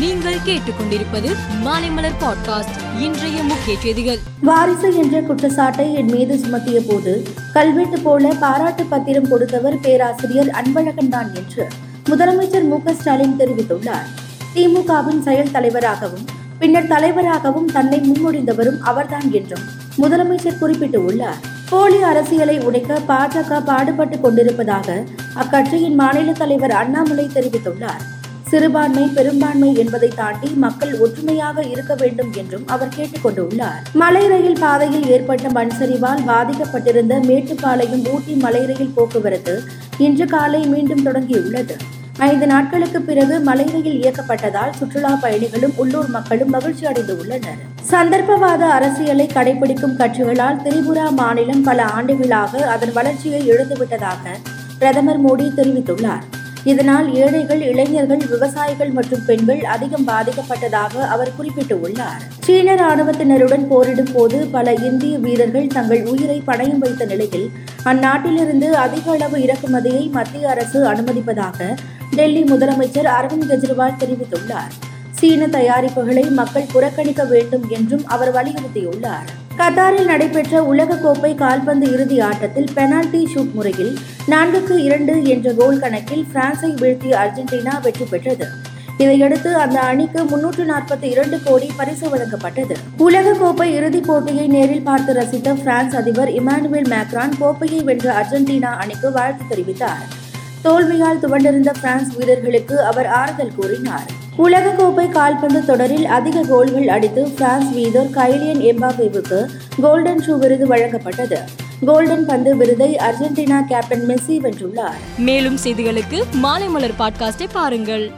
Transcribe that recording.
நீங்கள் கேட்டுக்கொண்டிருப்பது மாலைமலர் பாட்காஸ்ட் இன்றைய முக்கிய செய்திகள். வாரிசு என்ற குற்றச்சாட்டை என் மீது சுமத்திய போது கல்வெட்டு போல பாராட்டு பத்திரம் கொடுத்தவர் பேராசிரியர் அன்பழகன் தான் என்று முதலமைச்சர் மு ஸ்டாலின் தெரிவித்துள்ளார். திமுகவின் செயல் தலைவராகவும் பின்னர் தலைவராகவும் தன்னை முன்மொழிந்தவரும் அவர்தான் என்றும் முதலமைச்சர் குறிப்பிட்டுள்ளார். போலி அரசியலை உடைக்க பாஜக பாடுபட்டு கொண்டிருப்பதாக அக்கட்சியின் மாநில தலைவர் அண்ணாமலை தெரிவித்துள்ளார். சிறுபான்மை பெரும்பான்மை என்பதை தாண்டி மக்கள் ஒற்றுமையாக இருக்க வேண்டும் என்றும் அவர் கேட்டுக்கொண்டுள்ளார் மலை ரயில் பாதையில் ஏற்பட்ட மண் சரிவால் பாதிக்கப்பட்டிருந்த மேட்டுப்பாளையம் ஊட்டி மலை ரயில் போக்குவரத்து இன்று காலை மீண்டும் தொடங்கியுள்ளது. ஐந்து நாட்களுக்கு பிறகு மலை ரயில் இயக்கப்பட்டதால் சுற்றுலா பயணிகளும் உள்ளூர் மக்களும் மகிழ்ச்சி அடைந்து உள்ளனர் சந்தர்ப்பவாத அரசியலை கடைபிடிக்கும் கட்சிகளால் திரிபுரா மாநிலம் பல ஆண்டுகளாக அதன் வளர்ச்சியை இழந்துவிட்டதாக பிரதமர் மோடி தெரிவித்துள்ளார். இதனால் ஏழைகள் இளைஞர்கள் விவசாயிகள் மற்றும் பெண்கள் அதிகம் பாதிக்கப்பட்டதாக அவர் குறிப்பிட்டுள்ளார். சீன ராணுவத்தினருடன் போரிடும் போது பல இந்திய வீரர்கள் தங்கள் உயிரை பணயம் வைத்த நிலையில் அந்நாட்டிலிருந்து அதிக அளவு இறக்குமதியை மத்திய அரசு அனுமதிப்பதாக டெல்லி முதலமைச்சர் அரவிந்த் கெஜ்ரிவால் தெரிவித்துள்ளார். சீன தயாரிப்புகளை மக்கள் புறக்கணிக்க வேண்டும் என்றும் அவர் வலியுறுத்தியுள்ளார். கத்தாரில் நடைபெற்ற உலகக்கோப்பை கால்பந்து இறுதி ஆட்டத்தில் பெனால்டி ஷூட் முறையில் நான்குக்கு இரண்டு என்ற கோல் கணக்கில் பிரான்சை வீழ்த்திய அர்ஜென்டினா வெற்றி பெற்றது. இதையடுத்து அந்த அணிக்கு முன்னூற்று நாற்பத்தி இரண்டு கோடி பரிசு வழங்கப்பட்டது. உலகக்கோப்பை இறுதிப் போட்டியை நேரில் பார்த்து ரசித்த பிரான்ஸ் அதிபர் இமானுவேல் மேக்ரான் கோப்பையை வென்ற அர்ஜென்டினா அணிக்கு வாழ்த்து தெரிவித்தார். தோல்வியால் துவண்டிருந்த பிரான்ஸ் வீரர்களுக்கு அவர் ஆறுதல் கூறினார். உலகக்கோப்பை கால்பந்து தொடரில் அதிக கோல்கள் அடித்து பிரான்ஸ் வீரர் கைலியன் எம்பாபேவுக்கு கோல்டன் ஷூ விருது வழங்கப்பட்டது. கோல்டன் பந்து விருதை அர்ஜென்டினா கேப்டன் மெஸ்ஸி வென்றுள்ளார். மேலும் செய்திகளுக்கு மாலை மலர் பாட்காஸ்டை பாருங்கள்.